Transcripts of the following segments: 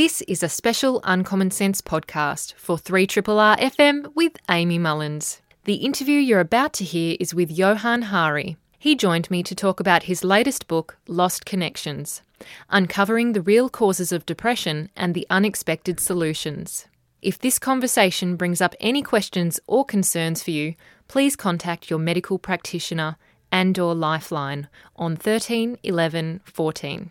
This is a special Uncommon Sense podcast for 3RRR FM with Amy Mullins. The interview you're about to hear is with Johann Hari. He joined me to talk about his latest book, Lost Connections Uncovering the Real Causes of Depression and the Unexpected Solutions. If this conversation brings up any questions or concerns for you, please contact your medical practitioner and or lifeline on 13 11 14.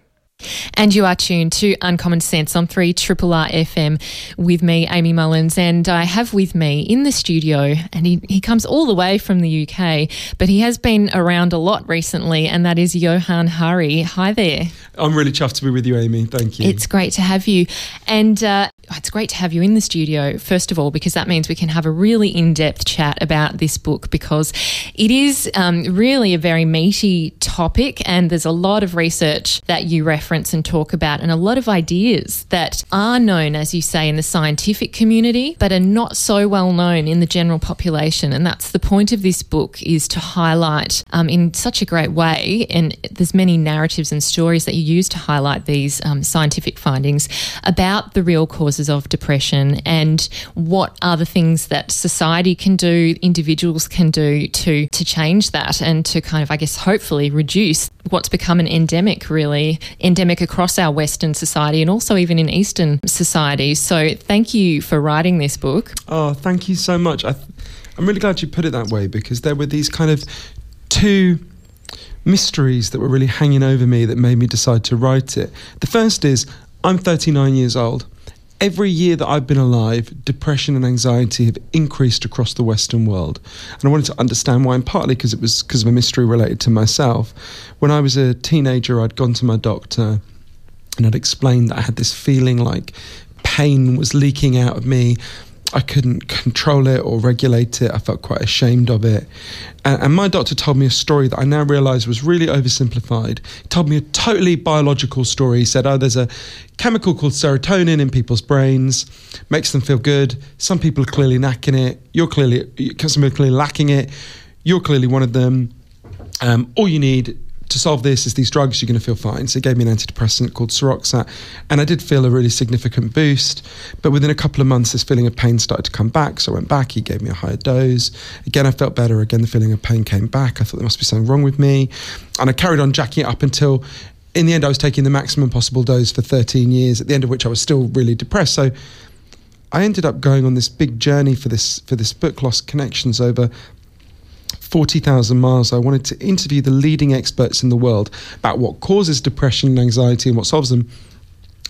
And you are tuned to Uncommon Sense on 3 Triple R FM with me, Amy Mullins. And I have with me in the studio, and he, he comes all the way from the UK, but he has been around a lot recently, and that is Johann Hari. Hi there. I'm really chuffed to be with you, Amy. Thank you. It's great to have you. And uh, it's great to have you in the studio, first of all, because that means we can have a really in depth chat about this book because it is um, really a very meaty topic, and there's a lot of research that you reference and talk about, and a lot of ideas that are known, as you say, in the scientific community, but are not so well known in the general population. And that's the point of this book is to highlight um, in such a great way, and there's many narratives and stories that you use to highlight these um, scientific findings about the real causes causes of depression and what are the things that society can do, individuals can do to to change that and to kind of I guess hopefully reduce what's become an endemic really endemic across our western society and also even in eastern societies. So thank you for writing this book. Oh, thank you so much. I I'm really glad you put it that way because there were these kind of two mysteries that were really hanging over me that made me decide to write it. The first is I'm 39 years old every year that I've been alive, depression and anxiety have increased across the Western world. And I wanted to understand why, and partly because it was because of a mystery related to myself. When I was a teenager, I'd gone to my doctor and I'd explained that I had this feeling like pain was leaking out of me I couldn't control it or regulate it. I felt quite ashamed of it. And, and my doctor told me a story that I now realize was really oversimplified. He told me a totally biological story. He said, Oh, there's a chemical called serotonin in people's brains, makes them feel good. Some people are clearly lacking it. You're clearly, some are clearly lacking it. You're clearly one of them. Um, all you need to solve this is these drugs, you're going to feel fine. So he gave me an antidepressant called Seroxat. And I did feel a really significant boost. But within a couple of months, this feeling of pain started to come back. So I went back. He gave me a higher dose. Again, I felt better. Again, the feeling of pain came back. I thought there must be something wrong with me. And I carried on jacking it up until, in the end, I was taking the maximum possible dose for 13 years, at the end of which I was still really depressed. So I ended up going on this big journey for this for this book, Lost Connections, over 40,000 miles, I wanted to interview the leading experts in the world about what causes depression and anxiety and what solves them.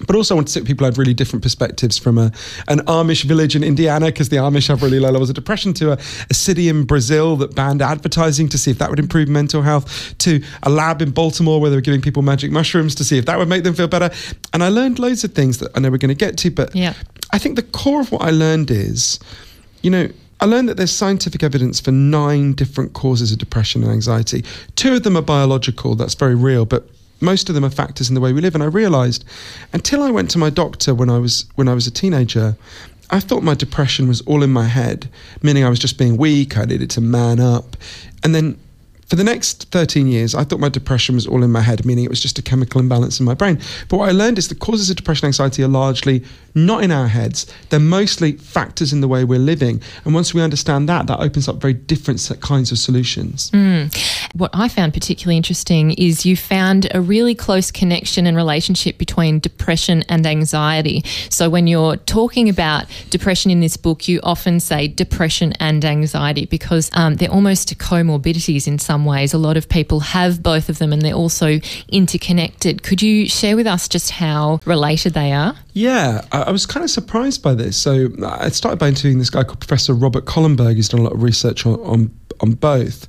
But also, I wanted to sit with people who had really different perspectives from a, an Amish village in Indiana, because the Amish have really low levels of depression, to a, a city in Brazil that banned advertising to see if that would improve mental health, to a lab in Baltimore where they were giving people magic mushrooms to see if that would make them feel better. And I learned loads of things that I know we're going to get to. But yeah. I think the core of what I learned is, you know, I learned that there's scientific evidence for nine different causes of depression and anxiety. Two of them are biological, that's very real, but most of them are factors in the way we live. And I realized until I went to my doctor when I was when I was a teenager, I thought my depression was all in my head, meaning I was just being weak, I needed to man up. And then for the next 13 years, I thought my depression was all in my head, meaning it was just a chemical imbalance in my brain. But what I learned is the causes of depression and anxiety are largely not in our heads. They're mostly factors in the way we're living. And once we understand that, that opens up very different kinds of solutions. Mm. What I found particularly interesting is you found a really close connection and relationship between depression and anxiety. So when you're talking about depression in this book, you often say depression and anxiety because um, they're almost comorbidities in some some ways. A lot of people have both of them and they're also interconnected. Could you share with us just how related they are? Yeah, I, was kind of surprised by this. So I started by interviewing this guy called Professor Robert Kohlenberg, who's done a lot of research on, on, on both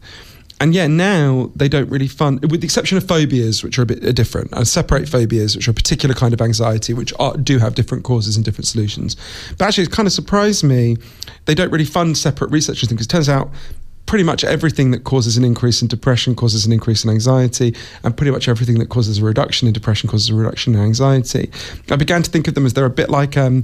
and yeah, now they don't really fund, with the exception of phobias, which are a bit uh, different. I separate phobias, which are a particular kind of anxiety, which are, do have different causes and different solutions. But actually, it kind of surprised me. They don't really fund separate research because it turns out pretty much everything that causes an increase in depression causes an increase in anxiety, and pretty much everything that causes a reduction in depression causes a reduction in anxiety. I began to think of them as they're a bit like um,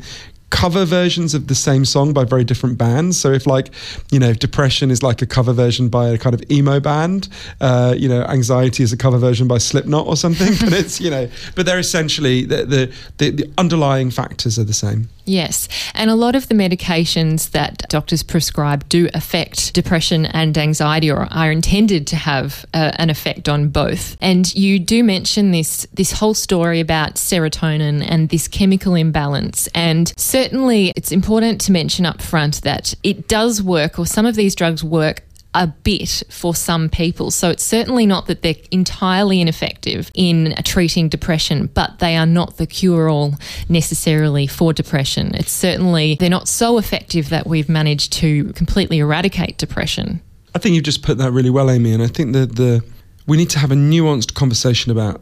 cover versions of the same song by very different bands. So if like, you know, depression is like a cover version by a kind of emo band, uh, you know, anxiety is a cover version by Slipknot or something. but it's you know, but they're essentially the, the the, the underlying factors are the same. Yes. And a lot of the medications that doctors prescribe do affect depression and anxiety or are intended to have uh, an effect on both. And you do mention this this whole story about serotonin and this chemical imbalance. And certainly it's important to mention up front that it does work or some of these drugs work a bit for some people. So it's certainly not that they're entirely ineffective in treating depression, but they are not the cure all necessarily for depression. It's certainly, they're not so effective that we've managed to completely eradicate depression. I think you've just put that really well, Amy. And I think that the we need to have a nuanced conversation about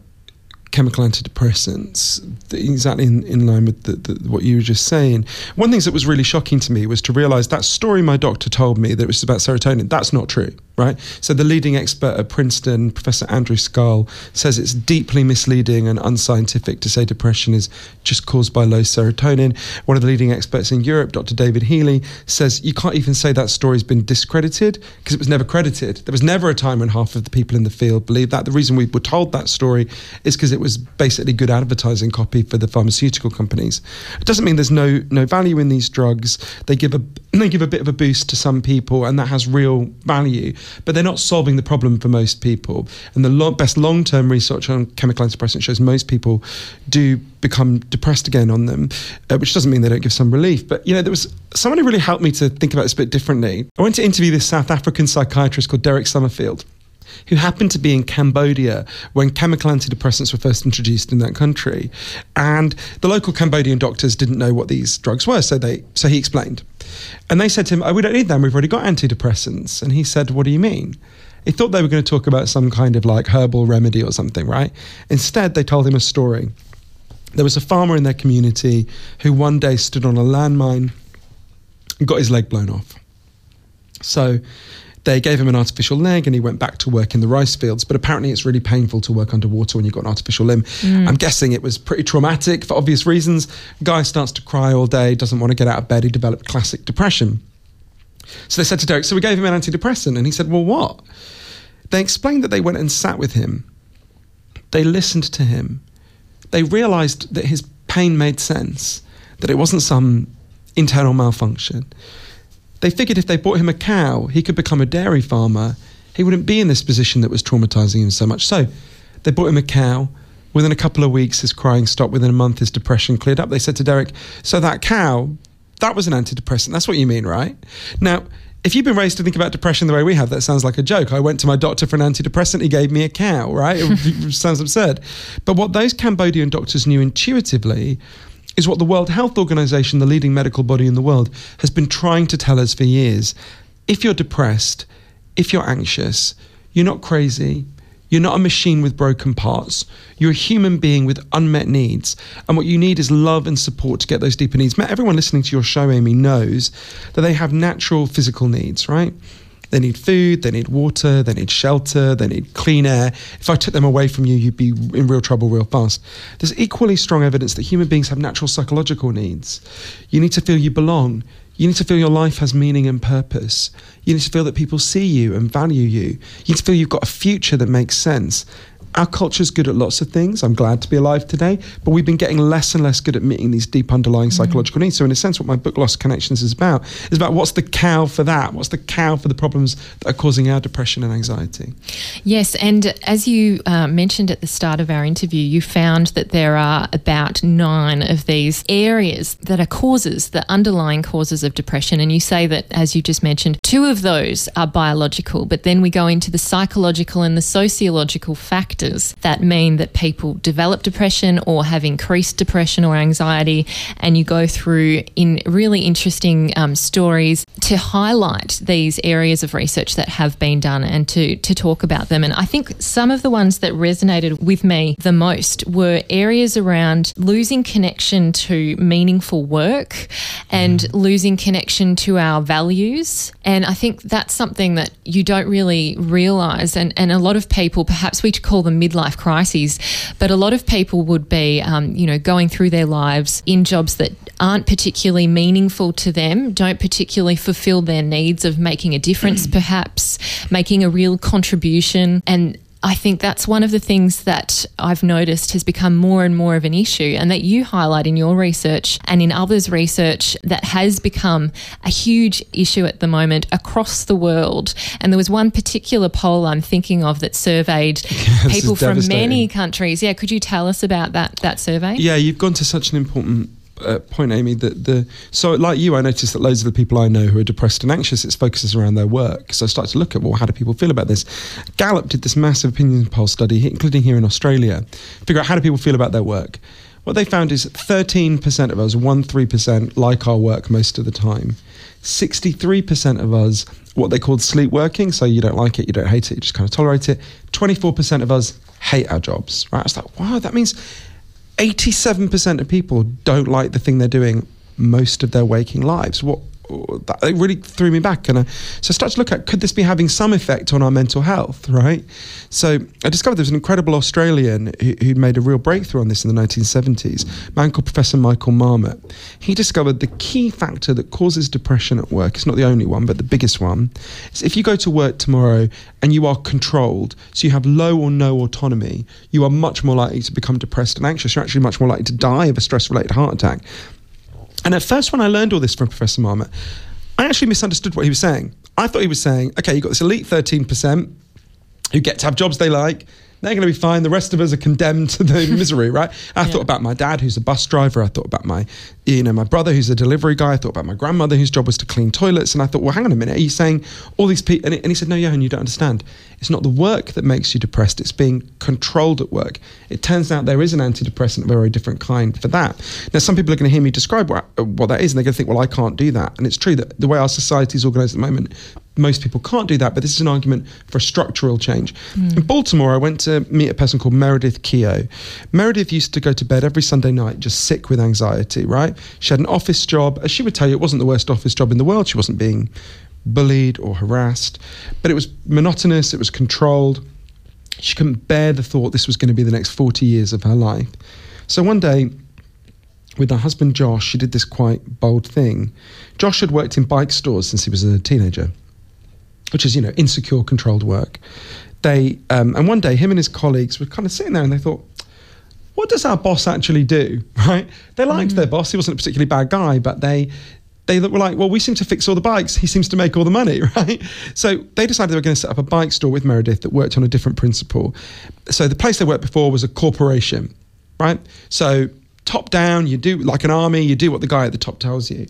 chemical antidepressants, exactly in, in line with the, the, what you were just saying. One thing that was really shocking to me was to realize that story my doctor told me that it was about serotonin, that's not true right? So the leading expert at Princeton, Professor Andrew Scull, says it's deeply misleading and unscientific to say depression is just caused by low serotonin. One of the leading experts in Europe, Dr. David Healy, says you can't even say that story's been discredited because it was never credited. There was never a time when half of the people in the field believed that. The reason we were told that story is because it was basically good advertising copy for the pharmaceutical companies. It doesn't mean there's no no value in these drugs. They give a they give a bit of a boost to some people and that has real value but they're not solving the problem for most people. And the lo- best long term research on chemical antidepressants shows most people do become depressed again on them, uh, which doesn't mean they don't give some relief. But, you know, there was someone who really helped me to think about this a bit differently. I went to interview this South African psychiatrist called Derek Summerfield who happened to be in Cambodia when chemical antidepressants were first introduced in that country. And the local Cambodian doctors didn't know what these drugs were, so they so he explained. And they said to him, oh, we don't need them, we've already got antidepressants. And he said, What do you mean? He thought they were going to talk about some kind of like herbal remedy or something, right? Instead, they told him a story. There was a farmer in their community who one day stood on a landmine and got his leg blown off. So they gave him an artificial leg and he went back to work in the rice fields. But apparently, it's really painful to work underwater when you've got an artificial limb. Mm. I'm guessing it was pretty traumatic for obvious reasons. Guy starts to cry all day, doesn't want to get out of bed. He developed classic depression. So they said to Derek, So we gave him an antidepressant. And he said, Well, what? They explained that they went and sat with him, they listened to him, they realized that his pain made sense, that it wasn't some internal malfunction. They figured if they bought him a cow, he could become a dairy farmer. He wouldn't be in this position that was traumatizing him so much. So they bought him a cow. Within a couple of weeks, his crying stopped. Within a month, his depression cleared up. They said to Derek, So that cow, that was an antidepressant. That's what you mean, right? Now, if you've been raised to think about depression the way we have, that sounds like a joke. I went to my doctor for an antidepressant, he gave me a cow, right? It sounds absurd. But what those Cambodian doctors knew intuitively is what the World Health Organization, the leading medical body in the world, has been trying to tell us for years. If you're depressed, if you're anxious, you're not crazy, you're not a machine with broken parts. You're a human being with unmet needs. And what you need is love and support to get those deeper needs. Everyone listening to your show, Amy, knows that they have natural physical needs, right? They need food, they need water, they need shelter, they need clean air. If I took them away from you, you'd be in real trouble real fast. There's equally strong evidence that human beings have natural psychological needs. You need to feel you belong. You need to feel your life has meaning and purpose. You need to feel that people see you and value you. You need to feel you've got a future that makes sense our culture's good at lots of things. I'm glad to be alive today, but we've been getting less and less good at meeting these deep underlying mm-hmm. psychological needs. So, in a sense, what my book Lost Connections is about is about what's the cow for that? What's the cow for the problems that are causing our depression and anxiety? Yes, and as you uh, mentioned at the start of our interview, you found that there are about nine of these areas that are causes, the underlying causes of depression. And you say that, as you just mentioned, two of those are biological, but then we go into the psychological and the sociological factors factors that mean that people develop depression or have increased depression or anxiety. And you go through in really interesting um, stories to highlight these areas of research that have been done and to, to talk about them. And I think some of the ones that resonated with me the most were areas around losing connection to meaningful work and mm. losing connection to our values. And I think that's something that you don't really realize. And, and a lot of people, perhaps we call them them midlife crises, but a lot of people would be, um, you know, going through their lives in jobs that aren't particularly meaningful to them, don't particularly fulfill their needs of making a difference, perhaps making a real contribution. And I think that's one of the things that I've noticed has become more and more of an issue, and that you highlight in your research and in others' research that has become a huge issue at the moment across the world. And there was one particular poll I'm thinking of that surveyed people from many countries. Yeah, could you tell us about that that survey? Yeah, you've gone to such an important uh, point, Amy. That the so like you, I noticed that loads of the people I know who are depressed and anxious, it focuses around their work. So I started to look at well, how do people feel about this? Gallup did this massive opinion poll study, including here in Australia, figure out how do people feel about their work. What they found is 13% of us, one three percent, like our work most of the time. 63% of us, what they called sleep working, so you don't like it, you don't hate it, you just kind of tolerate it. 24% of us hate our jobs, right? I was like, wow, that means 87% of people don't like the thing they're doing most of their waking lives. What that it really threw me back, and I, so I started to look at could this be having some effect on our mental health, right? So I discovered there was an incredible Australian who, who'd made a real breakthrough on this in the 1970s, a man called Professor Michael Marmot. He discovered the key factor that causes depression at work. It's not the only one, but the biggest one. Is if you go to work tomorrow and you are controlled, so you have low or no autonomy, you are much more likely to become depressed and anxious. You're actually much more likely to die of a stress-related heart attack. And at first, when I learned all this from Professor Marmot, I actually misunderstood what he was saying. I thought he was saying, okay, you've got this elite 13% who get to have jobs they like. They're going to be fine. The rest of us are condemned to the misery, right? I Yeah. thought about my dad, who's a bus driver. I thought about my, you know, my brother, who's a delivery guy. I thought about my grandmother, whose job was to clean toilets. And I thought, well, hang on a minute. Are you saying all these people? And, he- said, no, Johann, you don't understand. It's not the work that makes you depressed. It's being controlled at work. It turns out there is an antidepressant of a very different kind for that. Now, some people are going to hear me describe what, what that is, and they're going to think, well, I can't do that. And it's true that the way our society is organised at the moment, most people can't do that, but this is an argument for structural change. Hmm. In Baltimore, I went to meet a person called Meredith Keogh. Meredith used to go to bed every Sunday night just sick with anxiety, right? She had an office job. As she would tell you, it wasn't the worst office job in the world. She wasn't being bullied or harassed, but it was monotonous, it was controlled. She couldn't bear the thought this was going to be the next 40 years of her life. So one day, with her husband Josh, she did this quite bold thing. Josh had worked in bike stores since he was a teenager, which is, you know, insecure, controlled work. They um, and one day, him and his colleagues were kind of sitting there, and they thought, "What does our boss actually do?" Right? They liked their boss; he wasn't a particularly bad guy, but they they were like, "Well, we seem to fix all the bikes. He seems to make all the money, right?" So they decided they were going to set up a bike store with Meredith that worked on a different principle. So the place they worked before was a corporation, right? So top down, you do like an army, you do what the guy at the top tells you.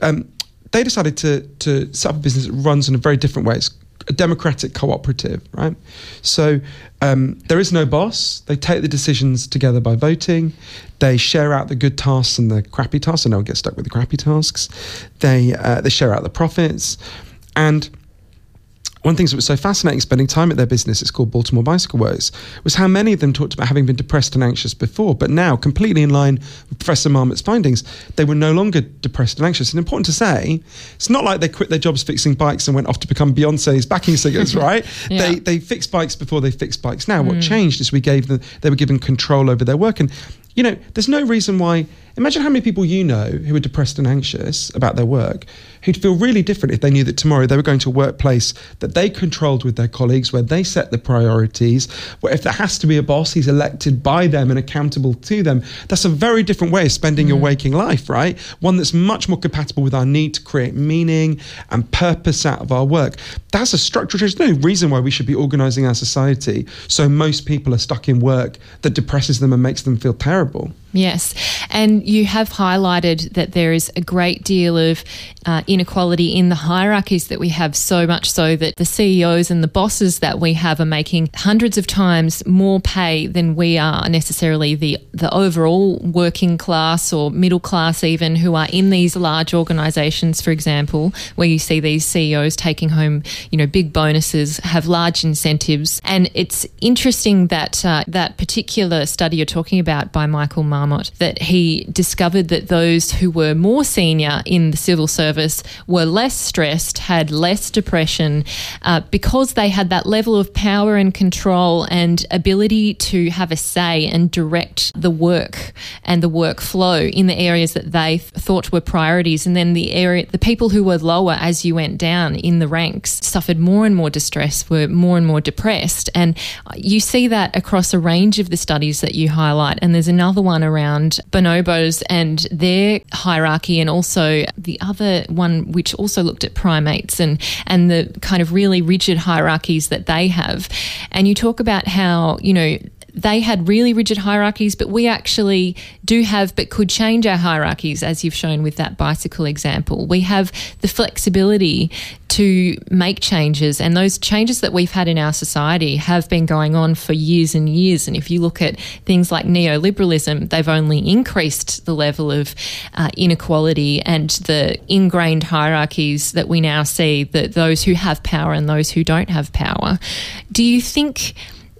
Um, they decided to to set up a business that runs in a very different way. It's a democratic cooperative, right? So um, there is no boss. They take the decisions together by voting. They share out the good tasks and the crappy tasks, so no one gets stuck with the crappy tasks. They uh, they share out the profits, and one of the things that was so fascinating spending time at their business, it's called Baltimore Bicycle Works, was how many of them talked about having been depressed and anxious before, but now, completely in line with Professor Marmot's findings, they were no longer depressed and anxious. And important to say, it's not like they quit their jobs fixing bikes and went off to become Beyonce's backing singers, right? Yeah. They they fixed bikes before they fixed bikes. Now, what hmm. changed is we gave them they were given control over their work, and you know, there's no reason why. Imagine how many people you know who are depressed and anxious about their work, who'd feel really different if they knew that tomorrow they were going to a workplace that they controlled with their colleagues, where they set the priorities, where if there has to be a boss, he's elected by them and accountable to them. That's a very different way of spending your mm. waking life, right? One that's much more compatible with our need to create meaning and purpose out of our work. That's a structural change. There's no reason why we should be organizing our society so most people are stuck in work that depresses them and makes them feel terrible. Yes. And you have highlighted that there is a great deal of uh, inequality in the hierarchies that we have, so much so that the CEOs and the bosses that we have are making hundreds of times more pay than we are necessarily the, the overall working class or middle class, even who are in these large organizations, for example, where you see these CEOs taking home, you know, big bonuses, have large incentives. And it's interesting that uh, that particular study you're talking about by Michael Marmot Marmot, that he discovered that those who were more senior in the civil service were less stressed, had less depression, uh, because they had that level of power and control and ability to have a say and direct the work and the workflow in the areas that they th- thought were priorities. And then the area, the people who were lower as you went down in the ranks suffered more and more distress, were more and more depressed. And you see that across a range of the studies that you highlight. And there's another one around bonobos and their hierarchy, and also the other one which also looked at primates and, and the kind of really rigid hierarchies that they have. And you talk about how, you know, they had really rigid hierarchies, but we actually do have, but could change our hierarchies, as you've shown with that bicycle example. We have the flexibility to make changes, and those changes that we've had in our society have been going on for years and years. And if you look at things like neoliberalism, they've only increased the level of uh, inequality and the ingrained hierarchies that we now see that those who have power and those who don't have power. Do you think?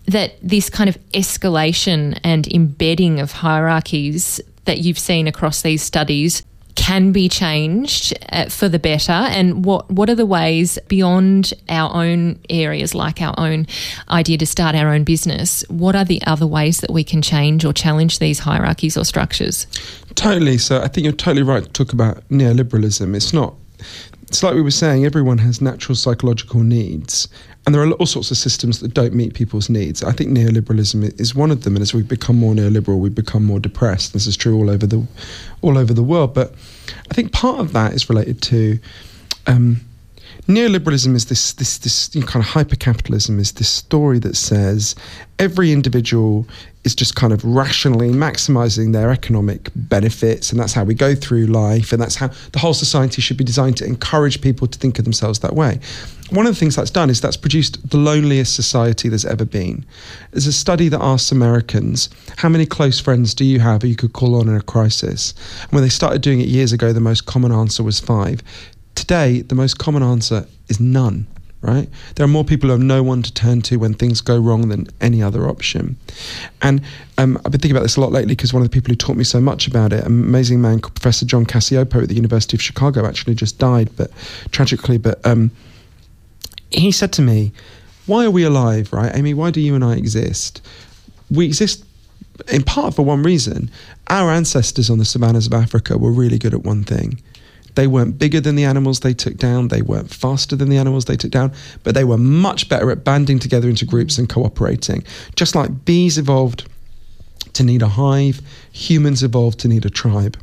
That this kind of escalation and embedding of hierarchies that you've seen across these studies can be changed uh, for the better? And what what are the ways beyond our own areas like our own idea to start our own business what are the other ways that we can change or challenge these hierarchies or structures? Totally. So i think you're totally right to talk about neoliberalism. It's not it's like we were saying, everyone has natural psychological needs, and there are all sorts of systems that don't meet people's needs. I think neoliberalism is one of them, and as we become more neoliberal, we become more depressed. This is true all over the all over the world. But I think part of that is related to um, neoliberalism is this this this you know, kind of hyper capitalism is this story that says every individual is just kind of rationally maximizing their economic benefits and that's how we go through life and that's how the whole society should be designed to encourage people to think of themselves that way one of the things that's done is that's produced the loneliest society there's ever been there's a study that asks americans how many close friends do you have who you could call on in a crisis and when they started doing it years ago the most common answer was five Today, the most common answer is none, right? There are more people who have no one to turn to when things go wrong than any other option. And um, I've been thinking about this a lot lately because one of the people who taught me so much about it, an amazing man Professor John Cacioppo at the University of Chicago, actually just died, but tragically, but um, he said to me, Why are we alive, right? Amy, why do you and I exist? We exist in part for one reason. Our ancestors on the savannas of Africa were really good at one thing they weren't bigger than the animals they took down, they weren't faster than the animals they took down, but they were much better at banding together into groups and cooperating. Just like bees evolved to need a hive, humans evolved to need a tribe.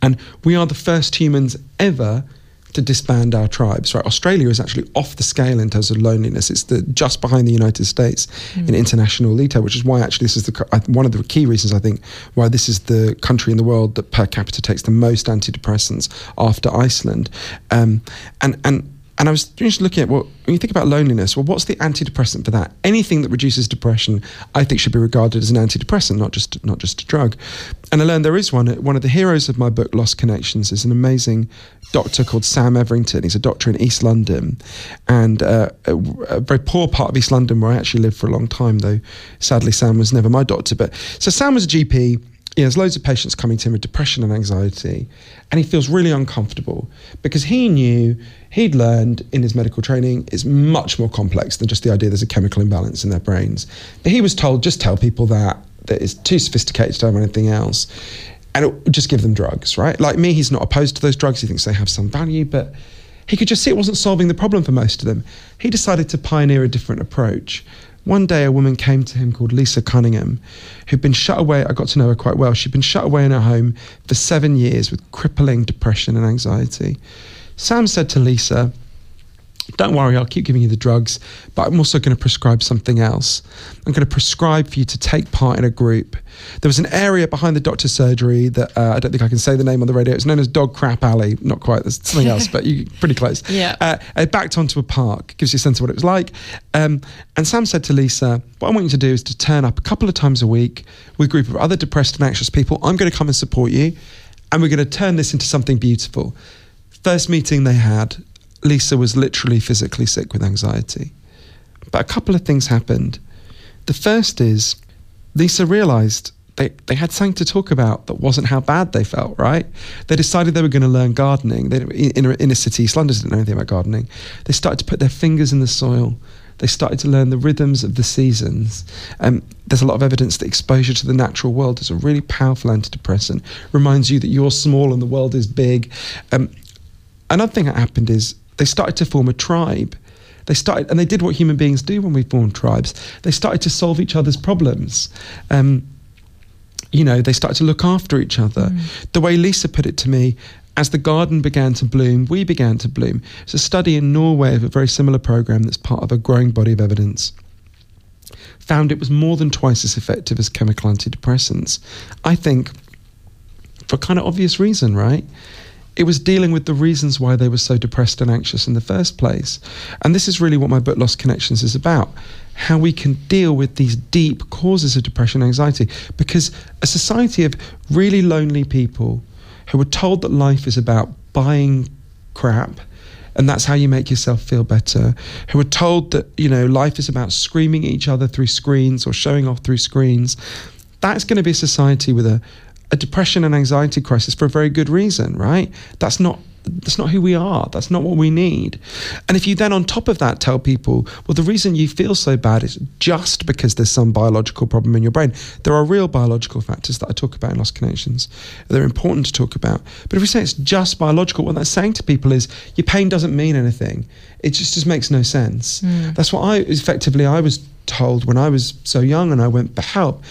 And we are the first humans ever to disband our tribes. Right, Australia is actually off the scale in terms of loneliness. It's the just behind the United States mm. in international elite, which is why actually this is the one of the key reasons I think why this is the country in the world that per capita takes the most antidepressants after Iceland, um, and and and I was just looking at what when you think about loneliness, well, what's the antidepressant for that? Anything that reduces depression, I think, should be regarded as an antidepressant, not just not just a drug. And I learned there is one. One of the heroes of my book, Lost Connections, is an amazing doctor called Sam Everington. He's a doctor in East London, and uh, a, a, very poor part of East London where I actually lived for a long time. Though sadly, Sam was never my doctor. But so Sam was a GP he has loads of patients coming to him with depression and anxiety, and he feels really uncomfortable because he knew he'd learned in his medical training is much more complex than just the idea there's a chemical imbalance in their brains. But he was told just tell people that that is too sophisticated to have anything else, and it, just give them drugs, right? Like me, he's not opposed to those drugs. He thinks they have some value, but he could just see it wasn't solving the problem for most of them. He decided to pioneer a different approach. One day, a woman came to him called Lisa Cunningham, who'd been shut away. I got to know her quite well. She'd been shut away in her home for seven years with crippling depression and anxiety. Sam said to Lisa, don't worry, I'll keep giving you the drugs, but I'm also going to prescribe something else. I'm going to prescribe for you to take part in a group. There was an area behind the doctor's surgery that uh, I don't think I can say the name on the radio. It's known as Dog Crap Alley. Not quite, there's something else, but you pretty close. Yeah. Uh, it backed onto a park, gives you a sense of what it was like. Um, and Sam said to Lisa, What I want you to do is to turn up a couple of times a week with a group of other depressed and anxious people. I'm going to come and support you, and we're going to turn this into something beautiful. First meeting they had, Lisa was literally physically sick with anxiety. But a couple of things happened. The first is Lisa realized they, they had something to talk about that wasn't how bad they felt, right? They decided they were going to learn gardening. They, in, in inner city, East London didn't know anything about gardening. They started to put their fingers in the soil. They started to learn the rhythms of the seasons. Um, there's a lot of evidence that exposure to the natural world is a really powerful antidepressant. Reminds you that you're small and the world is big. Um, another thing that happened is they started to form a tribe. They started, and they did what human beings do when we form tribes. They started to solve each other's problems. Um, you know, they started to look after each other. Mm. The way Lisa put it to me, as the garden began to bloom, we began to bloom. It's a study in Norway of a very similar program that's part of a growing body of evidence. Found it was more than twice as effective as chemical antidepressants. I think for kind of obvious reason, right? It was dealing with the reasons why they were so depressed and anxious in the first place. And this is really what my book Lost Connections is about how we can deal with these deep causes of depression and anxiety. Because a society of really lonely people who were told that life is about buying crap and that's how you make yourself feel better, who are told that, you know, life is about screaming at each other through screens or showing off through screens, that's going to be a society with a, a depression and anxiety crisis for a very good reason, right? That's not that's not who we are. That's not what we need. And if you then, on top of that, tell people, well, the reason you feel so bad is just because there's some biological problem in your brain. There are real biological factors that I talk about in Lost Connections. They're important to talk about. But if we say it's just biological, what that's saying to people is your pain doesn't mean anything. It just, just makes no sense. Mm. That's what I effectively I was told when I was so young and I went for help.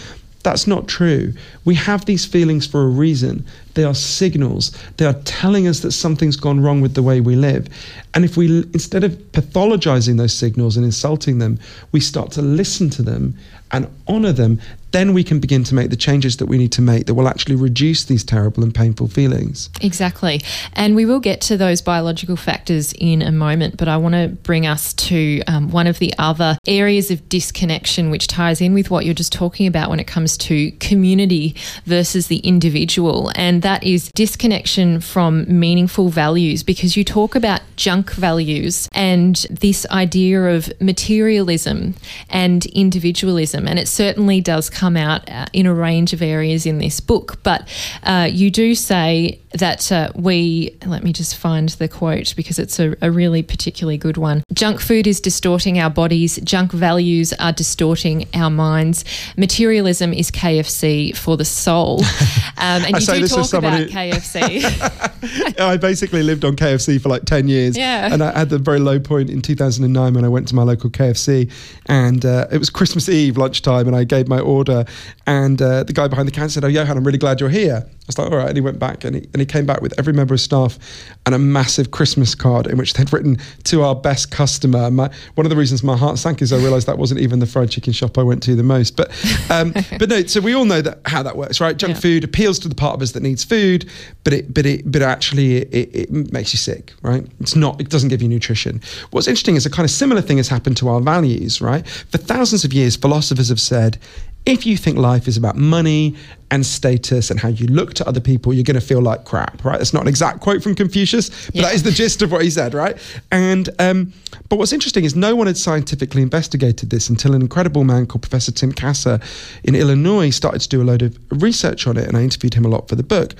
That's not true. We have these feelings for a reason. They are signals. They are telling us that something's gone wrong with the way we live. And if we, instead of pathologizing those signals and insulting them, we start to listen to them and honor them, then we can begin to make the changes that we need to make that will actually reduce these terrible and painful feelings. Exactly. And we will get to those biological factors in a moment, but I want to bring us to um, one of the other areas of disconnection, which ties in with what you're just talking about when it comes to community versus the individual. And that is disconnection from meaningful values, because you talk about junk values and this idea of materialism and individualism. And it certainly does come out uh, in a range of areas in this book. But uh, you do say that uh, we, let me just find the quote because it's a, a, really particularly good one. Junk food is distorting our bodies, junk values are distorting our minds. Materialism is KFC for the soul. Um, and you do talk about KFC. I basically lived on KFC for like 10 years. Yeah. And I had the very low point in 2009 when I went to my local KFC and uh, it was Christmas Eve lunchtime and I gave my order and uh, the guy behind the counter said, Oh, Johann, I'm really glad you're here. I was like, All right. And he went back and he, and he came back with every member of staff and a massive Christmas card in which they'd written to our best customer. My, one of the reasons my heart sank is I realised that wasn't even the fried chicken shop I went to the most. But um, but no, so we all know that how that works, right? Junk yeah. food appeals to the part of us that needs food, but it but it but actually it, it makes you sick, right? It's not. It doesn't give you nutrition. What's interesting is a kind of similar thing has happened to our values, right? For thousands of years, philosophers have said if you think life is about money and status and how you look to other people, you're going to feel like crap, right? That's not an exact quote from Confucius, but yeah. that is the gist of what he said, right? And um, but what's interesting is no one had scientifically investigated this until an incredible man called Professor Tim Kasser in Illinois started to do a load of research on it, and I interviewed him a lot for the book.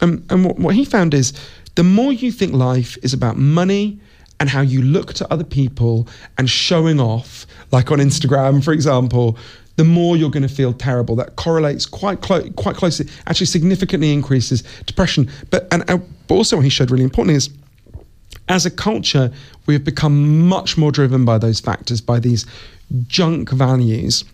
Um, and what, what he found is the more you think life is about money and how you look to other people and showing off, like on Instagram, for example the more you're going to feel terrible. That correlates quite clo- quite closely, actually significantly increases depression. But and uh, but also what he showed really importantly is as a culture, we have become much more driven by those factors, by these junk values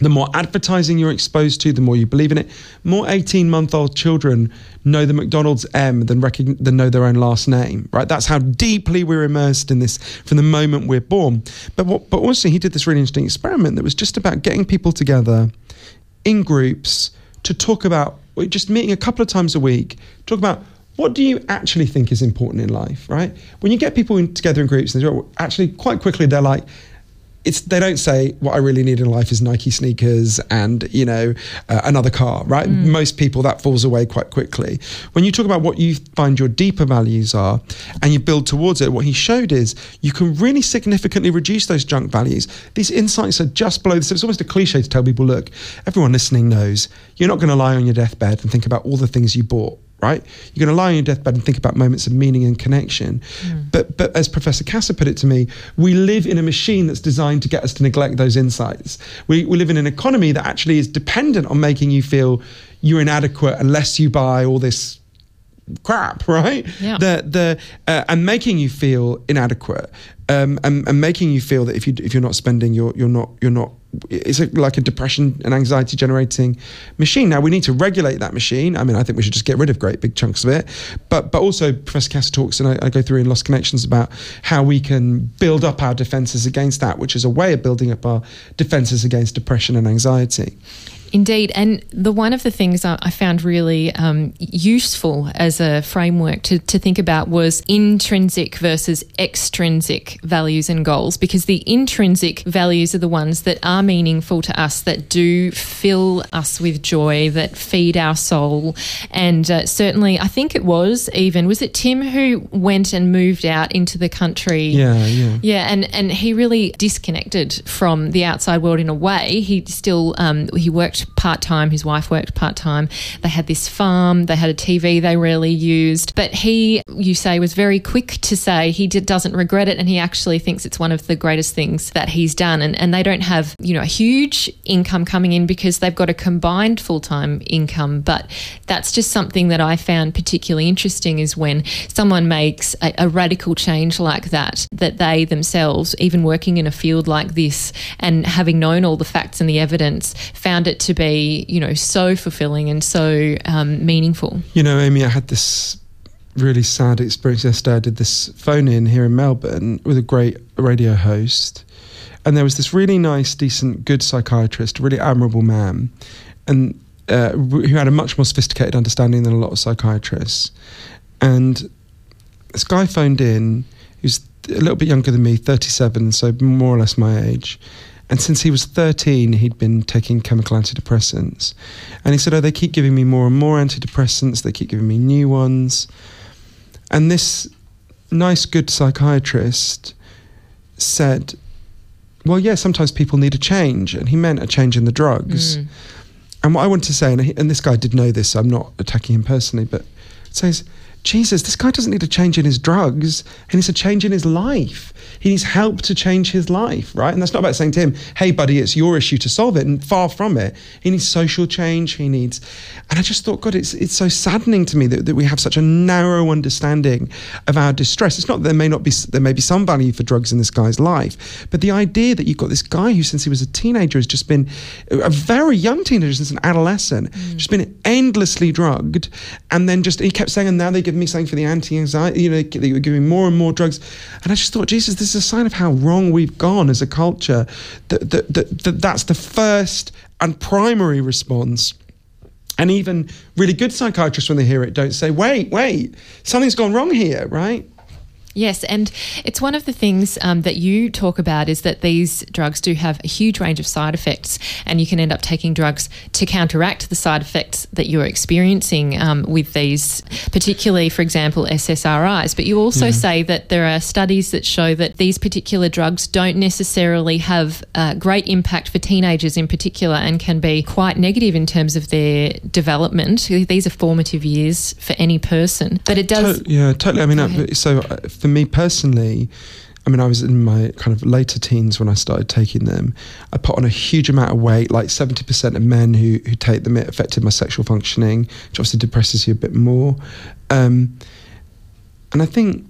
the more advertising you're exposed to, the more you believe in it. More 18 month old children know the McDonald's M than, recogn- than know their own last name, right? That's how deeply we're immersed in this from the moment we're born. But, what, but also, he did this really interesting experiment that was just about getting people together in groups to talk about, just meeting a couple of times a week, talk about what do you actually think is important in life, right? When you get people in, together in groups, and actually quite quickly they're like, it's they don't say what I really need in life is Nike sneakers and you know uh, another car, right? Mm. Most people that falls away quite quickly. When you talk about what you find your deeper values are and you build towards it, what he showed is you can really significantly reduce those junk values. These insights are just below this. It's almost a cliche to tell people, look, everyone listening knows you're not going to lie on your deathbed and think about all the things you bought right? You're going to lie on your deathbed and think about moments of meaning and connection. Mm. But, but as Professor Kasser put it to me, we live in a machine that's designed to get us to neglect those insights. We, we live in an economy that actually is dependent on making you feel you're inadequate unless you buy all this crap, right? Yeah. The the uh, and making you feel inadequate, um, and, and making you feel that if you if you're not spending, you're you're not you're not. It's a, like a depression and anxiety generating machine. Now we need to regulate that machine. I mean, I think we should just get rid of great big chunks of it. But but also, Professor Kasser talks, and I, I go through in Lost Connections about how we can build up our defenses against that, which is a way of building up our defenses against depression and anxiety. Indeed. And the one of the things I found really um, useful as a framework to, to think about was intrinsic versus extrinsic values and goals, because the intrinsic values are the ones that are meaningful to us, that do fill us with joy, that feed our soul. And uh, certainly, I think it was even, was it Tim who went and moved out into the country? Yeah, yeah. Yeah, and, and he really disconnected from the outside world in a way. He still, um, he worked worked part time, his wife worked part time. They had this farm, they had a TV they rarely used. But he, you say, was very quick to say he did, doesn't regret it and he actually thinks it's one of the greatest things that he's done. And, and they don't have, you know, a huge income coming in because they've got a combined full time income. But that's just something that I found particularly interesting is when someone makes a, a radical change like that, that they themselves, even working in a field like this and having known all the facts and the evidence, found it to be, you know, so fulfilling and so um, meaningful. You know, Amy, I had this really sad experience yesterday. I did this phone in here in Melbourne with a great radio host. And there was this really nice, decent, good psychiatrist, a really admirable man, and uh, who had a much more sophisticated understanding than a lot of psychiatrists. And this guy phoned in, who's a little bit younger than me, 37, so more or less my age. And since he was 13, he'd been taking chemical antidepressants. And he said, Oh, they keep giving me more and more antidepressants, they keep giving me new ones. And this nice, good psychiatrist said, Well, yeah, sometimes people need a change. And he meant a change in the drugs. Mm. And what I want to say, and, he, and this guy did know this, so I'm not attacking him personally, but says, Jesus, this guy doesn't need a change in his drugs. He needs a change in his life. He needs help to change his life, right? And that's not about saying to him, hey, buddy, it's your issue to solve it. And far from it. He needs social change. He needs. And I just thought, God, it's, it's so saddening to me that, that we have such a narrow understanding of our distress. It's not that there may not be, there may be some value for drugs in this guy's life, but the idea that you've got this guy who, since he was a teenager, has just been a very young teenager, since an adolescent, mm. just been endlessly drugged. And then just, he kept saying, and now they give me something for the anti anxiety, you know, they were giving more and more drugs. And I just thought, Jesus, this is a sign of how wrong we've gone as a culture. That, that, that that's the first and primary response. And even really good psychiatrists, when they hear it, don't say, wait, wait, something's gone wrong here, right? Yes, and it's one of the things um, that you talk about is that these drugs do have a huge range of side effects, and you can end up taking drugs to counteract the side effects that you're experiencing um, with these, particularly, for example, SSRIs. But you also yeah. say that there are studies that show that these particular drugs don't necessarily have uh, great impact for teenagers in particular and can be quite negative in terms of their development. These are formative years for any person, but it does. To- yeah, totally. I mean, uh, so uh, for me personally, I mean, I was in my kind of later teens when I started taking them. I put on a huge amount of weight, like 70% of men who, who take them, it affected my sexual functioning, which obviously depresses you a bit more. Um, and I think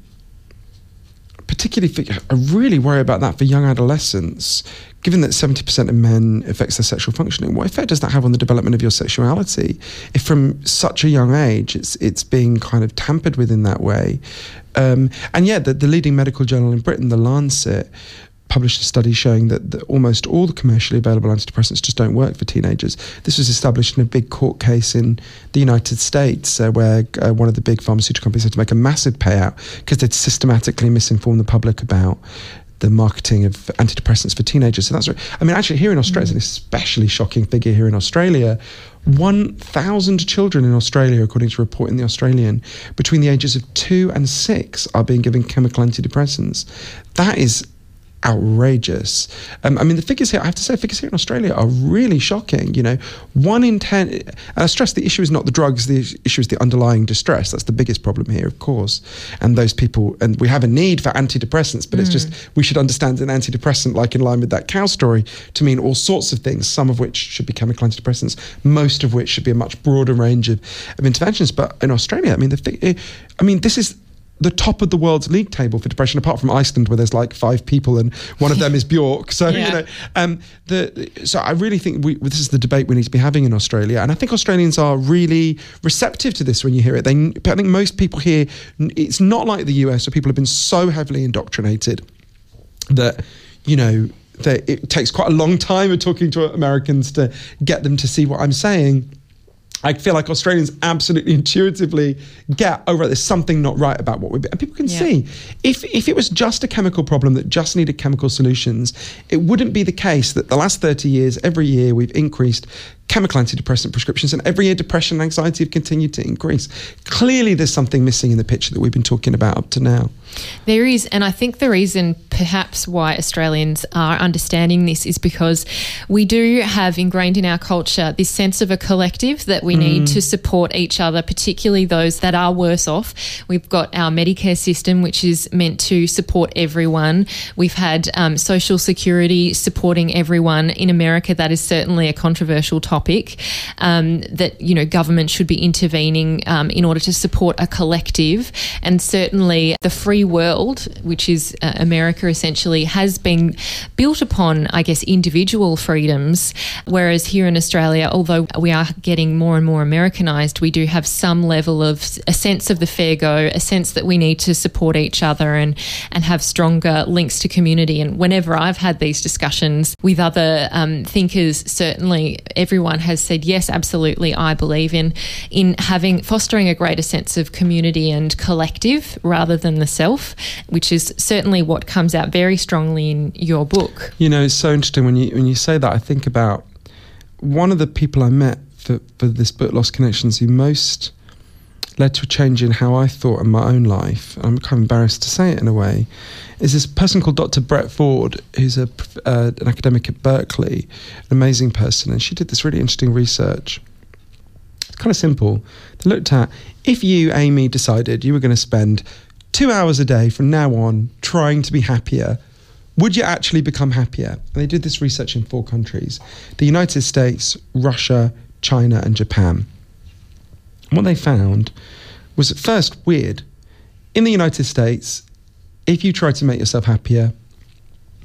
particularly for, I really worry about that for young adolescents. Given that 70% of men affects their sexual functioning, what effect does that have on the development of your sexuality? If from such a young age it's it's being kind of tampered with in that way, um, and yeah, the, the leading medical journal in Britain, the Lancet, published a study showing that, that, almost all the commercially available antidepressants just don't work for teenagers. This was established in a big court case in the United States uh, where uh, one of the big pharmaceutical companies had to make a massive payout because they'd systematically misinformed the public about the marketing of antidepressants for teenagers. So that's right. I mean, actually, here in Australia, it's an especially shocking figure here in Australia. 1,000 children in Australia, according to a report in The Australian, between the ages of two and six are being given chemical antidepressants. That is outrageous. Um, I mean, the figures here, I have to say, figures here in Australia are really shocking. You know, one in 10, and I stress the issue is not the drugs, the issue is the underlying distress. That's the biggest problem here, of course. And those people, and we have a need for antidepressants, but mm. it's just, we should understand an antidepressant, like in line with that cow story, to mean all sorts of things, some of which should be chemical antidepressants, most of which should be a much broader range of, of interventions. But in Australia, I mean, the, I mean, this is, the top of the world's league table for depression, apart from Iceland, where there's like five people and one of them is Bjork. So yeah. you know, um, the so I really think we, this is the debate we need to be having in Australia, and I think Australians are really receptive to this when you hear it. They, I think most people here, it's not like the US, where people have been so heavily indoctrinated that you know that it takes quite a long time of talking to Americans to get them to see what I'm saying I feel like Australians absolutely intuitively get, oh, right, there's something not right about what we're And people can yeah. see. If, if it was just a chemical problem that just needed chemical solutions, it wouldn't be the case that the last 30 years, every year, we've increased chemical antidepressant prescriptions, and every year depression and anxiety have continued to increase. Clearly, there's something missing in the picture that we've been talking about up to now. There is, and I think the reason perhaps why Australians are understanding this is because we do have ingrained in our culture this sense of a collective that we mm. need to support each other, particularly those that are worse off. We've got our Medicare system, which is meant to support everyone. We've had um, Social Security supporting everyone. In America, that is certainly a controversial topic topic um, that you know government should be intervening um, in order to support a collective, and certainly the free world, which is uh, America essentially, has been built upon, I guess, individual freedoms. Whereas here in Australia, although we are getting more and more Americanized, we do have some level of a sense of the fair go, a sense that we need to support each other and and have stronger links to community. And whenever I've had these discussions with other um, thinkers, certainly everyone everyone has said yes, absolutely. I believe in in having fostering a greater sense of community and collective rather than the self, which is certainly what comes out very strongly in your book. You know, it's so interesting when you when you say that. I think about one of the people I met for, for this book, Lost Connections, who most led to a change in how I thought in my own life. I'm kind of embarrassed to say it in a way. Is this person called Dr. Brett Ford, who's a, uh, an academic at Berkeley, an amazing person, and she did this really interesting research. It's kind of simple. They looked at if you, Amy, decided you were going to spend two hours a day from now on trying to be happier, would you actually become happier? And they did this research in four countries the United States, Russia, China, and Japan. What they found was at first weird. In the United States, if you try to make yourself happier,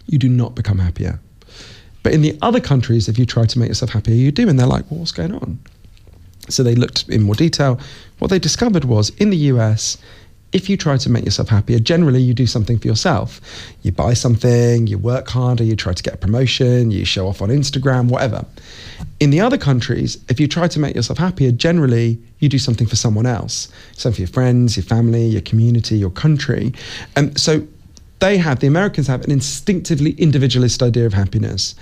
you do not become happier. But in the other countries, if you try to make yourself happier, you do. And they're like, well, what's going on? So they looked in more detail. What they discovered was in the US, if you try to make yourself happier, generally you do something for yourself. You buy something, you work harder, you try to get a promotion, you show off on Instagram, whatever. In the other countries, if you try to make yourself happier, generally you do something for someone else. Something for your friends, your family, your community, your country. And so they have, the Americans have an instinctively individualist idea of happiness.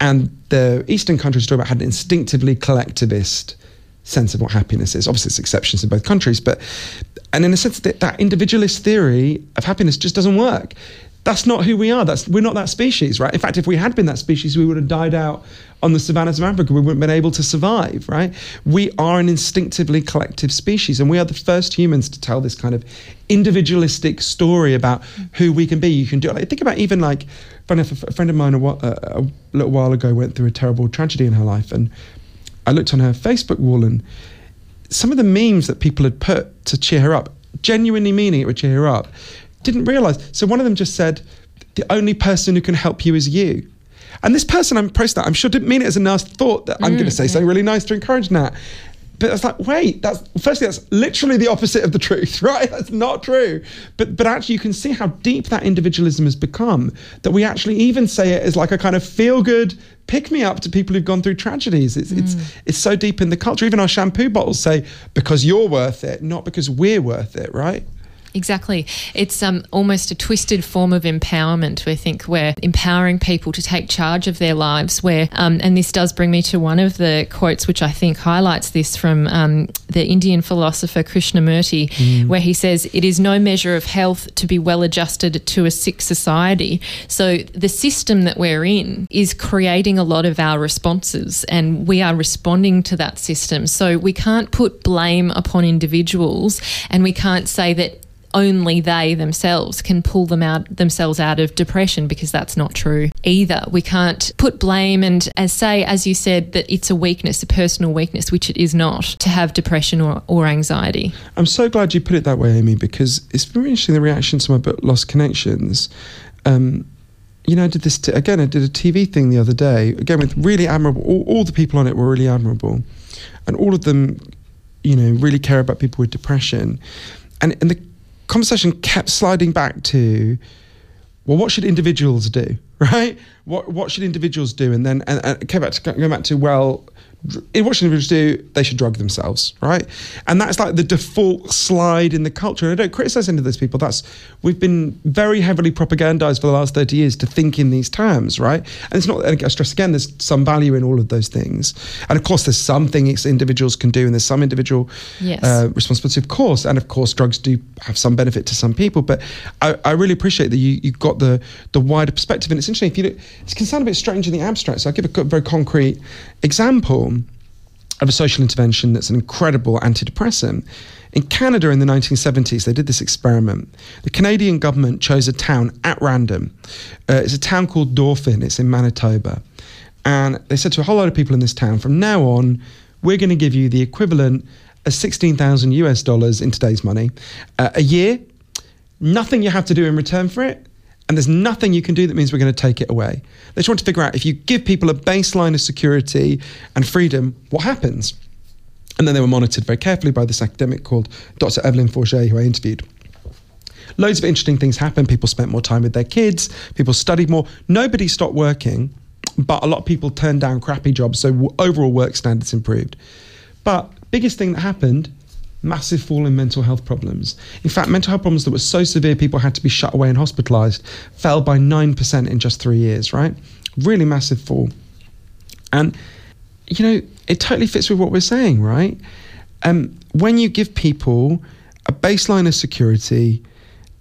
And the Eastern countries, talk about, had an instinctively collectivist sense of what happiness is. Obviously, there's exceptions in both countries, but and in a sense that that individualist theory of happiness just doesn't work. That's not who we are. That's we're not that species, right? In fact, if we had been that species, we would have died out on the savannas of Africa. We wouldn't have been able to survive, right? We are an instinctively collective species, and we are the first humans to tell this kind of individualistic story about who we can be. You can do it. Like, think about even like, funny enough, a friend of mine a, a, a little while ago went through a terrible tragedy in her life, and I looked on her Facebook wall and some of the memes that people had put to cheer her up, genuinely meaning it would cheer her up, didn't realize. So one of them just said, the only person who can help you is you. And this person I'm posting that, I'm sure didn't mean it as a nasty thought that mm, I'm going to say yeah. something really nice to encourage Nat. But it's like, wait, that's firstly, that's literally the opposite of the truth, right? That's not true. But but actually you can see how deep that individualism has become that we actually even say it as like a kind of feel-good pick me up to people who've gone through tragedies. It's, mm. it's, it's so deep in the culture. Even our shampoo bottles say, because you're worth it, not because we're worth it, right? Exactly. It's um, almost a twisted form of empowerment. We think we're empowering people to take charge of their lives. Where, um, and this does bring me to one of the quotes which I think highlights this from um, the Indian philosopher Krishnamurti, mm. where he says, "It is no measure of health to be well adjusted to a sick society." So the system that we're in is creating a lot of our responses, and we are responding to that system. So we can't put blame upon individuals, and we can't say that only they themselves can pull them out themselves out of depression because that's not true either. We can't put blame and as say, as you said, that it's a weakness, a personal weakness, which it is not, to have depression or, or anxiety. I'm so glad you put it that way, Amy, because it's very interesting the reaction to my book Lost Connections. Um, you know, I did this t- again. I did a TV thing the other day, again with really admirable. All, all the people on it were really admirable, and all of them, you know, really care about people with depression. And and the conversation kept sliding back to, well, what should individuals do, right? What what should individuals do? And then and, and came back to go back to well, what should individuals do? They should drug themselves, right? And that's like the default slide in the culture. And I don't criticize any of those people. That's we've been very heavily propagandized for the last 30 years to think in these terms, right? And it's not, I stress again, there's some value in all of those things. And of course, there's some things individuals can do, and there's some individual yes. uh, responsibility, of course. And of course, drugs do have some benefit to some people. But I, I really appreciate that you, you got the, the wider perspective. And it's interesting, if you look, it can sound a bit strange in the abstract. So I'll give a very concrete example of a social intervention that's an incredible antidepressant. In Canada in the 1970s, they did this experiment. The Canadian government chose a town at random. Uh, it's a town called Dauphin, it's in Manitoba. And they said to a whole lot of people in this town, from now on, we're going to give you the equivalent of 16,000 US dollars in today's money uh, a year. Nothing you have to do in return for it and there's nothing you can do that means we're going to take it away. They just want to figure out if you give people a baseline of security and freedom, what happens? And then they were monitored very carefully by this academic called Dr. Evelyn Forget, who I interviewed. Loads of interesting things happened. People spent more time with their kids, people studied more. Nobody stopped working, but a lot of people turned down crappy jobs, so overall work standards improved. But biggest thing that happened massive fall in mental health problems. In fact, mental health problems that were so severe people had to be shut away and hospitalized fell by 9% in just three years, right? Really massive fall. And, you know, it totally fits with what we're saying, right? Um, when you give people a baseline of security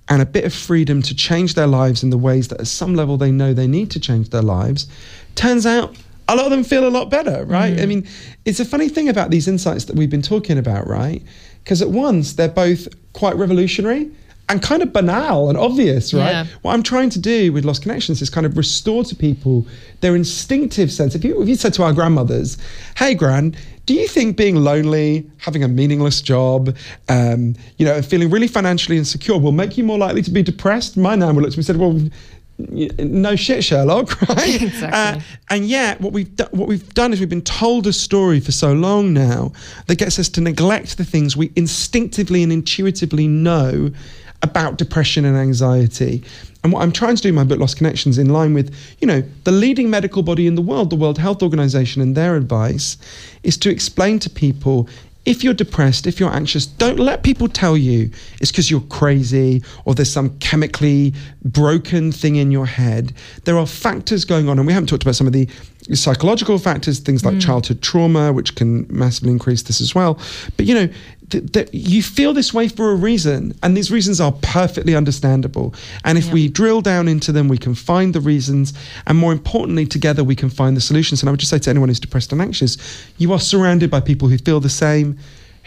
and a bit of freedom to change their lives in the ways that at some level they know they need to change their lives, turns out a lot of them feel a lot better, right? Mm. I mean, it's a funny thing about these insights that we've been talking about, right? Because at once they're both quite revolutionary and kind of banal and obvious, right? Yeah. What I'm trying to do with Lost Connections is kind of restore to people their instinctive sense. If you, if you said to our grandmothers, hey, Gran, do you think being lonely, having a meaningless job, um, you know, feeling really financially insecure will make you more likely to be depressed? My nan would look at me and said, well, no shit, Sherlock, right? exactly. Uh, and yet, what we've do- what we've done is we've been told a story for so long now that gets us to neglect the things we instinctively and intuitively know about depression and anxiety. And what I'm trying to do in my book, Lost Connections, in line with, you know, the leading medical body in the world, the World Health Organization, and their advice, is to explain to people if you're depressed, if you're anxious, don't let people tell you it's because you're crazy or there's some chemically broken thing in your head. There are factors going on, and we haven't talked about some of the psychological factors, things like mm. childhood trauma, which can massively increase this as well. But you know, th- th- you feel this way for a reason, and these reasons are perfectly understandable. And if we drill down into them, we can find the reasons, and more importantly, together we can find the solutions. And I would just say to anyone who's depressed and anxious, you are surrounded by people who feel the same.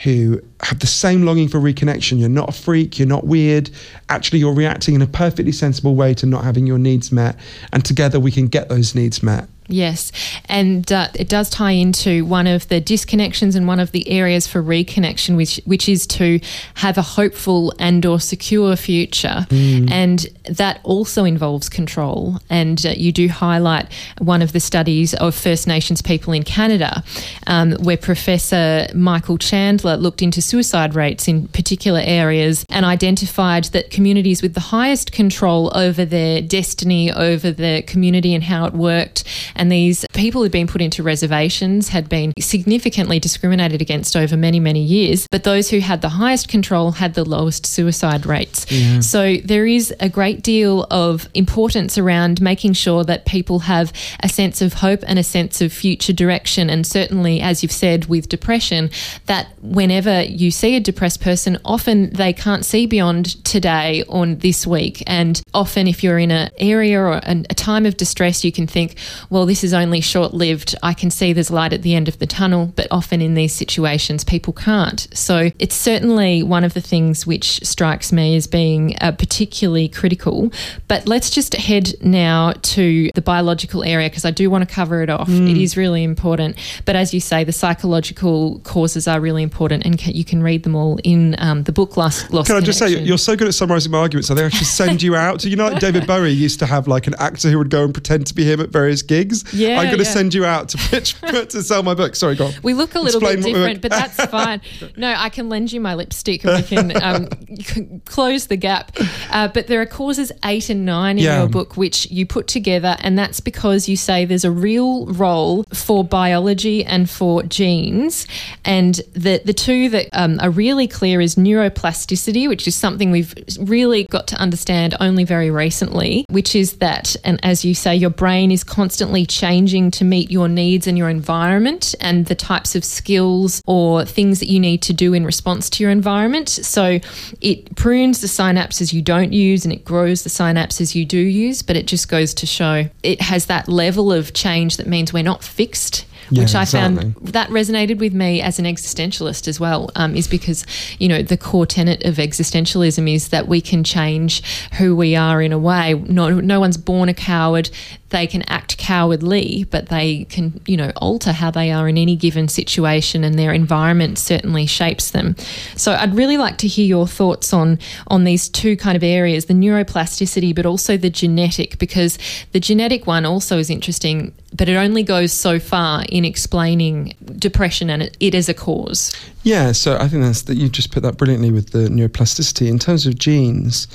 Who have the same longing for reconnection. You're not a freak, you're not weird. Actually, you're reacting in a perfectly sensible way to not having your needs met. And together we can get those needs met. Yes, and uh, it does tie into one of the disconnections and one of the areas for reconnection, which which is to have a hopeful and or secure future, mm. and that also involves control. And uh, you do highlight one of the studies of First Nations people in Canada, um, where Professor Michael Chandler looked into suicide rates in particular areas and identified that communities with the highest control over their destiny, over the community and how it worked And these people who'd been put into reservations had been significantly discriminated against over many, many years. But those who had the highest control had the lowest suicide rates. Yeah. So there is a great deal of importance around making sure that people have a sense of hope and a sense of future direction. And certainly, as you've said, with depression, that whenever you see a depressed person, often they can't see beyond today or this week. And often, if you're in an area or a time of distress, you can think, well, this is only short lived. I can see there's light at the end of the tunnel. But often in these situations, people can't. So it's certainly one of the things which strikes me as being uh, particularly critical. But let's just head now to the biological area because I do want to cover it off. Mm. It is really important. But as you say, the psychological causes are really important, and you can read them all in um, the book Lost. Lost can I just say you're so good at summarising my arguments? I think I should send you out. You know, like David Bowie used to have like an actor who would go and pretend to be him at various gigs. Yeah, I'm going to yeah. send you out to pitch to sell my book. Sorry, go on. We look a little Explain bit different, but that's fine. No, I can lend you my lipstick, and we can, um, close the gap. Uh, but there are causes eight and nine in yeah. your book which you put together, and that's because you say there's a real role for biology and for genes, and the the two that um, are really clear is neuroplasticity, which is something we've really got to understand only very recently, which is that, and as you say, your brain is constantly changing to meet your needs and your environment and the types of skills or things that you need to do in response to your environment. So it prunes the synapses you don't use and it grows the synapses you do use, but it just goes to show it has that level of change that means we're not fixed yeah, which I exactly. found that resonated with me as an existentialist as well, um, is because, you know, the core tenet of existentialism is that we can change who we are in a way. No, no one's born a coward they can act cowardly, but they can, you know, alter how they are in any given situation, and their environment certainly shapes them. So, I'd really like to hear your thoughts on on these two kind of areas: the neuroplasticity, but also the genetic, because the genetic one also is interesting, but it only goes so far in explaining depression and it, it as a cause. Yeah, so I think that's that you just put that brilliantly with the neuroplasticity in terms of genes.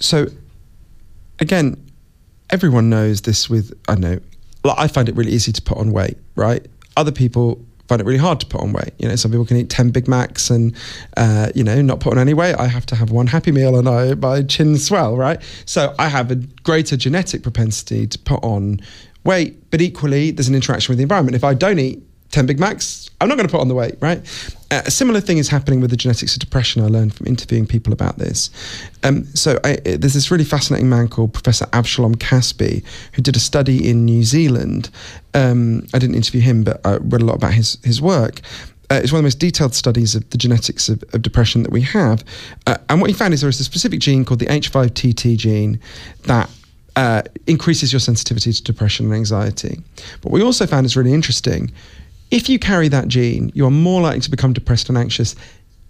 So, again everyone knows this with, I know, like I find it really easy to put on weight, right? Other people find it really hard to put on weight. You know, some people can eat 10 Big Macs and, uh, you know, not put on any weight. I have to have one Happy Meal and I, my chin swell, right? So I have a greater genetic propensity to put on weight, but equally there's an interaction with the environment. If I don't eat 10 Big Macs, I'm not going to put on the weight, right? Uh, a similar thing is happening with the genetics of depression. I learned from interviewing people about this. Um, so I, there's this really fascinating man called Professor Avshalom Caspi who did a study in New Zealand. Um, I didn't interview him, but I read a lot about his his work. Uh, it's one of the most detailed studies of the genetics of, of depression that we have. Uh, and what he found is there is a specific gene called the H5TT gene that uh, increases your sensitivity to depression and anxiety. But we also found is really interesting if you carry that gene, you are more likely to become depressed and anxious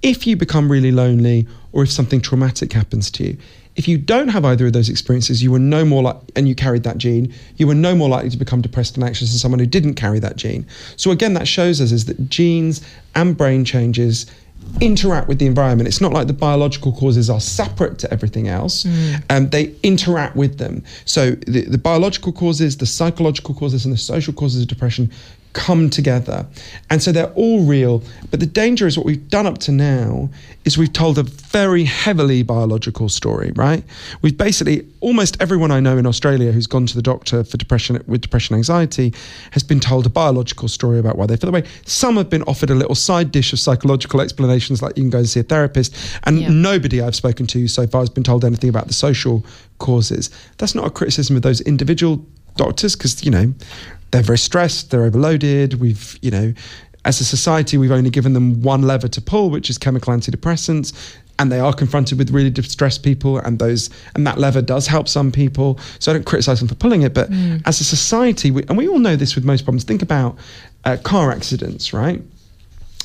if you become really lonely or if something traumatic happens to you. If you don't have either of those experiences, you were no more like, and you carried that gene, you were no more likely to become depressed and anxious than someone who didn't carry that gene. So again, that shows us is that genes and brain changes interact with the environment. It's not like the biological causes are separate to everything else. Mm. Um, they interact with them. So the, the biological causes, the psychological causes, and the social causes of depression come together. And so they're all real. But the danger is what we've done up to now is we've told a very heavily biological story, right? We've basically, almost everyone I know in Australia who's gone to the doctor for depression with depression anxiety has been told a biological story about why they feel the way. Some have been offered a little side dish of psychological explanations, like you can go and see a therapist. And yeah. nobody I've spoken to so far has been told anything about the social causes. That's not a criticism of those individual doctors because, you know, they're very stressed, they're overloaded. We've, you know, as a society, we've only given them one lever to pull, which is chemical antidepressants. And they are confronted with really distressed people, and those and that lever does help some people. So I don't criticize them for pulling it, but mm. as a society, we, and we all know this with most problems. Think about uh, car accidents, right?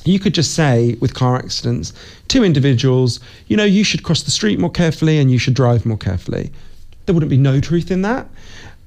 You could just say with car accidents, two individuals, you know, you should cross the street more carefully and you should drive more carefully. There wouldn't be no truth in that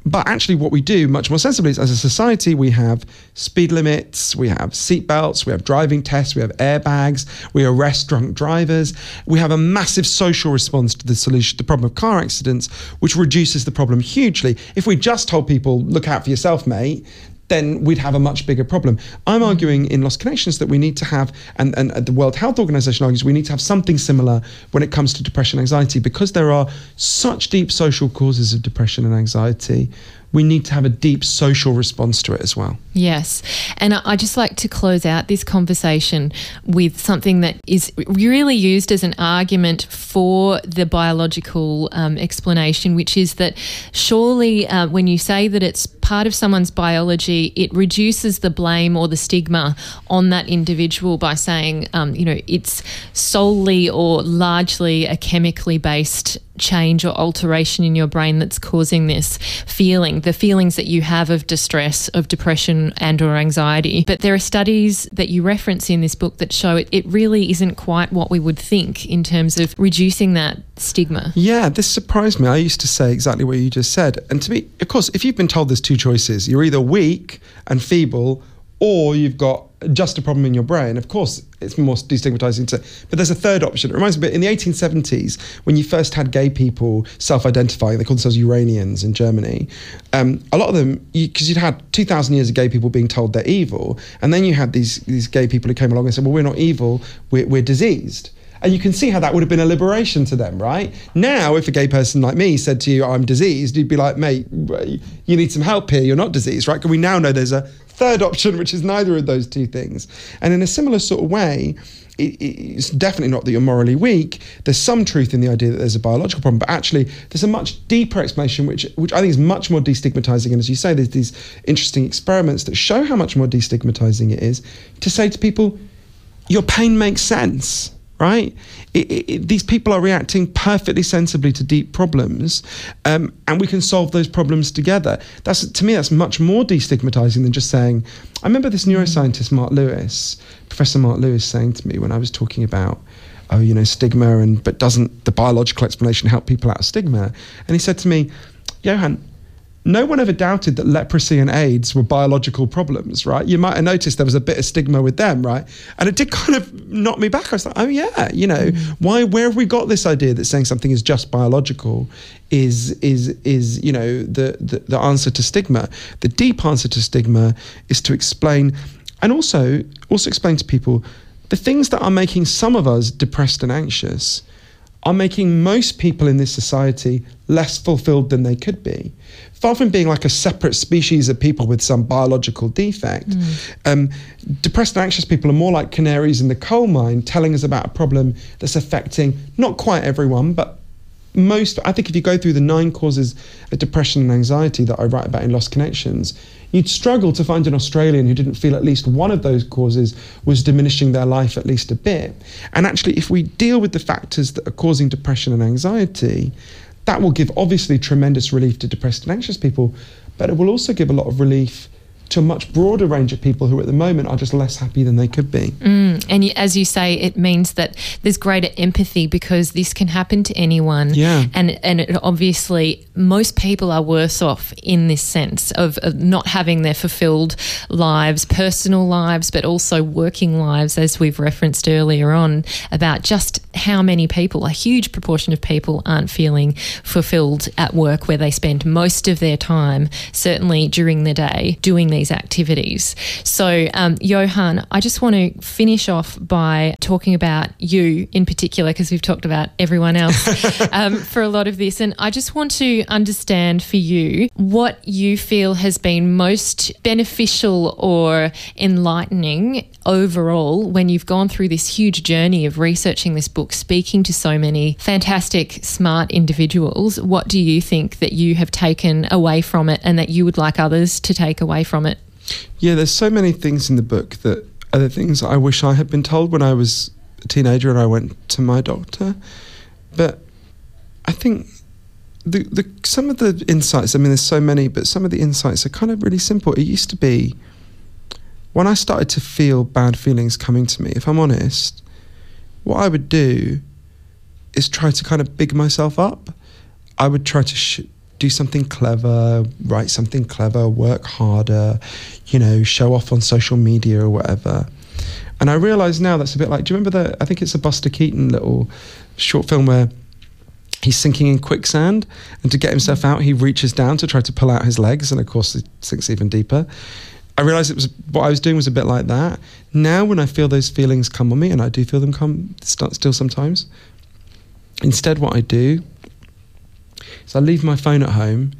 but actually, what we do much more sensibly is as a society, we have speed limits, we have seatbelts, we have driving tests, we have airbags, we arrest drunk drivers. We have a massive social response to the solution, the problem of car accidents, which reduces the problem hugely. If we just told people, look out for yourself, mate, then we'd have a much bigger problem. I'm mm. arguing in Lost Connections that we need to have, and, and the World Health Organization argues we need to have something similar when it comes to depression and anxiety because there are such deep social causes of depression and anxiety we need to have a deep social response to it as well. Yes. And I just like to close out this conversation with something that is really used as an argument for the biological um, explanation, which is that surely uh, when you say that it's part of someone's biology, it reduces the blame or the stigma on that individual by saying, um, you know, it's solely or largely a chemically based change or alteration in your brain that's causing this feeling the feelings that you have of distress of depression and or anxiety. But there are studies that you reference in this book that show it, it really isn't quite what we would think in terms of reducing that stigma. Yeah this surprised me. I used to say exactly what you just said. And to me of course if you've been told there's two choices you're either weak and feeble or you've got just a problem in your brain. Of course, it's more destigmatizing to, but there's a third option. It reminds me, but in the 1870s, when you first had gay people self-identifying, they called themselves Uranians in Germany. Um, a lot of them, because you, would had 2,000 years of gay people being told they're evil, and then you had these these gay people who came along and said, "Well, we're not evil, we're, we're diseased." And you can see how that would have been a liberation to them, right? Now, if a gay person like me said to you, I'm diseased, you'd be like, mate, you need some help here. You're not diseased, right? Because we now know there's a third option, which is neither of those two things. And in a similar sort of way, it's definitely not that you're morally weak. There's some truth in the idea that there's a biological problem, but actually there's a much deeper explanation, which which I think is much more destigmatizing. And as you say, there's these interesting experiments that show how much more destigmatizing it is to say to people, your pain makes sense right? It, it, these people are reacting perfectly sensibly to deep problems, um, and we can solve those problems together. That's to me, that's much more destigmatizing than just saying. I remember this neuroscientist, Marc Lewis, Professor Marc Lewis, saying to me when I was talking about. Oh, you know, stigma, and but doesn't the biological explanation help people out of stigma? And he said to me, Johann, no one ever doubted that leprosy and AIDS were biological problems, right? You might have noticed there was a bit of stigma with them, right? And it did kind of knock me back. I was like, oh yeah, you know, mm. why? Where have we got this idea that saying something is just biological is is is you know the the, the answer to stigma? The deep answer to stigma is to explain, and also also explain to people the things that are making some of us depressed and anxious are making most people in this society less fulfilled than they could be far from being like a separate species of people with some biological defect, mm. um, depressed and anxious people are more like canaries in the coal mine telling us about a problem that's affecting not quite everyone, but most. I think if you go through the nine causes of depression and anxiety that I write about in Lost Connections, you'd struggle to find an Australian who didn't feel at least one of those causes was diminishing their life at least a bit. And actually, if we deal with the factors that are causing depression and anxiety, that will give obviously tremendous relief to depressed and anxious people, but it will also give a lot of relief to a much broader range of people who at the moment are just less happy than they could be. Mm, and as you say, it means that there's greater empathy because this can happen to anyone. Yeah. And and it obviously most people are worse off in this sense of, of not having their fulfilled lives, personal lives, but also working lives, as we've referenced earlier on about just how many people, a huge proportion of people, aren't feeling fulfilled at work where they spend most of their time, certainly during the day, doing these these activities. So, um, Johann, I just want to finish off by talking about you in particular, because we've talked about everyone else um, for a lot of this. And I just want to understand for you what you feel has been most beneficial or enlightening overall when you've gone through this huge journey of researching this book, speaking to so many fantastic, smart individuals. What do you think that you have taken away from it and that you would like others to take away from it? Yeah, there's so many things in the book that are the things I wish I had been told when I was a teenager and I went to my doctor. But I think the, the some of the insights, I mean, there's so many, but some of the insights are kind of really simple. It used to be when I started to feel bad feelings coming to me, if I'm honest, what I would do is try to kind of big myself up. I would try to sh- do something clever, write something clever, work harder, you know, show off on social media or whatever. And I realise now that's a bit like, do you remember the, I think it's a Buster Keaton little short film where he's sinking in quicksand and to get himself out he reaches down to try to pull out his legs and of course he sinks even deeper i realized it was what i was doing was a bit like that now when i feel those feelings come on me and i do feel them come still sometimes instead what i do is i leave my phone at home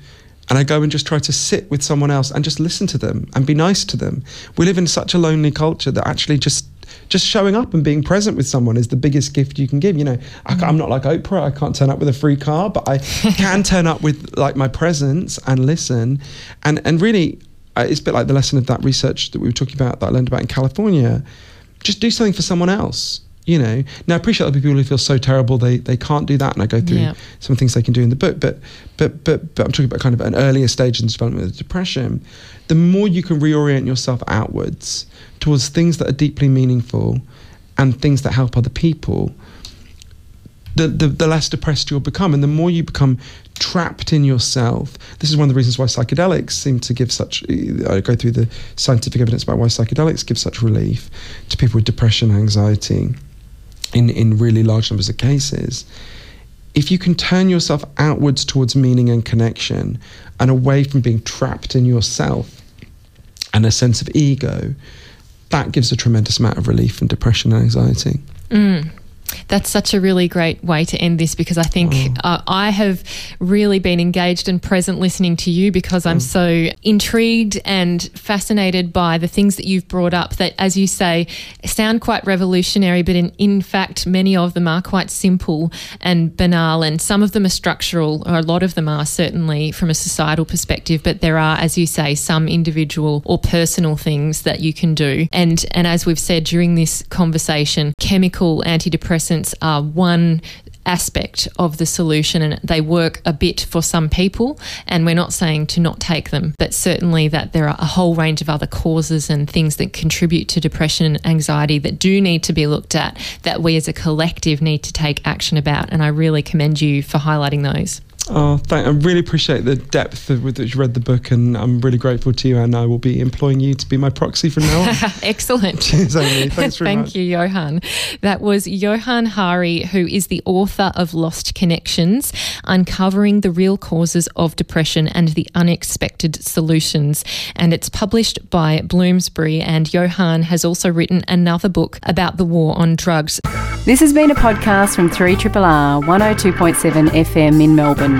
and I go and just try to sit with someone else and just listen to them and be nice to them. We live in such a lonely culture that actually just just showing up and being present with someone is the biggest gift you can give. You know, I, am not like Oprah. I can't turn up with a free car, but I can turn up with like my presence and listen. And and really, uh, it's a bit like the lesson of that research that we were talking about that I learned about in California. Just do something for someone else you know. Now I appreciate other people who feel so terrible they they can't do that and I go through yeah. some things they can do in the book but but but but I'm talking about kind of an earlier stage in the development of depression. The more you can reorient yourself outwards towards things that are deeply meaningful and things that help other people the, the, the less depressed you'll become. And the more you become trapped in yourself this is one of the reasons why psychedelics seem to give such i go through the scientific evidence about why psychedelics give such relief to people with depression anxiety in, in really large numbers of cases, if you can turn yourself outwards towards meaning and connection and away from being trapped in yourself and a sense of ego, that gives a tremendous amount of relief from depression and anxiety. Mm. That's such a really great way to end this because I think oh. uh, I have really been engaged and present listening to you because I'm oh. so intrigued and fascinated by the things that you've brought up that, as you say, sound quite revolutionary, but in, in fact, many of them are quite simple and banal, and some of them are structural, or a lot of them are certainly from a societal perspective, but there are, as you say, some individual or personal things that you can do. And, and as we've said during this conversation, chemical antidepressants antidepressants are one aspect of the solution and they work a bit for some people and we're not saying to not take them but certainly that there are a whole range of other causes and things that contribute to depression and anxiety that do need to be looked at that we as a collective need to take action about and I really commend you for highlighting those Oh, thank, I really appreciate the depth with which you read the book, and I'm really grateful to you. And I will be employing you to be my proxy from now on. Excellent. Cheers, Amy. Thanks very Thank much. you, Johann. That was Johann Hari, who is the author of Lost Connections Uncovering the Real Causes of Depression and the Unexpected Solutions. And it's published by Bloomsbury. And Johann has also written another book about the war on drugs. This has been a podcast from 3RRR 102.7 FM in Melbourne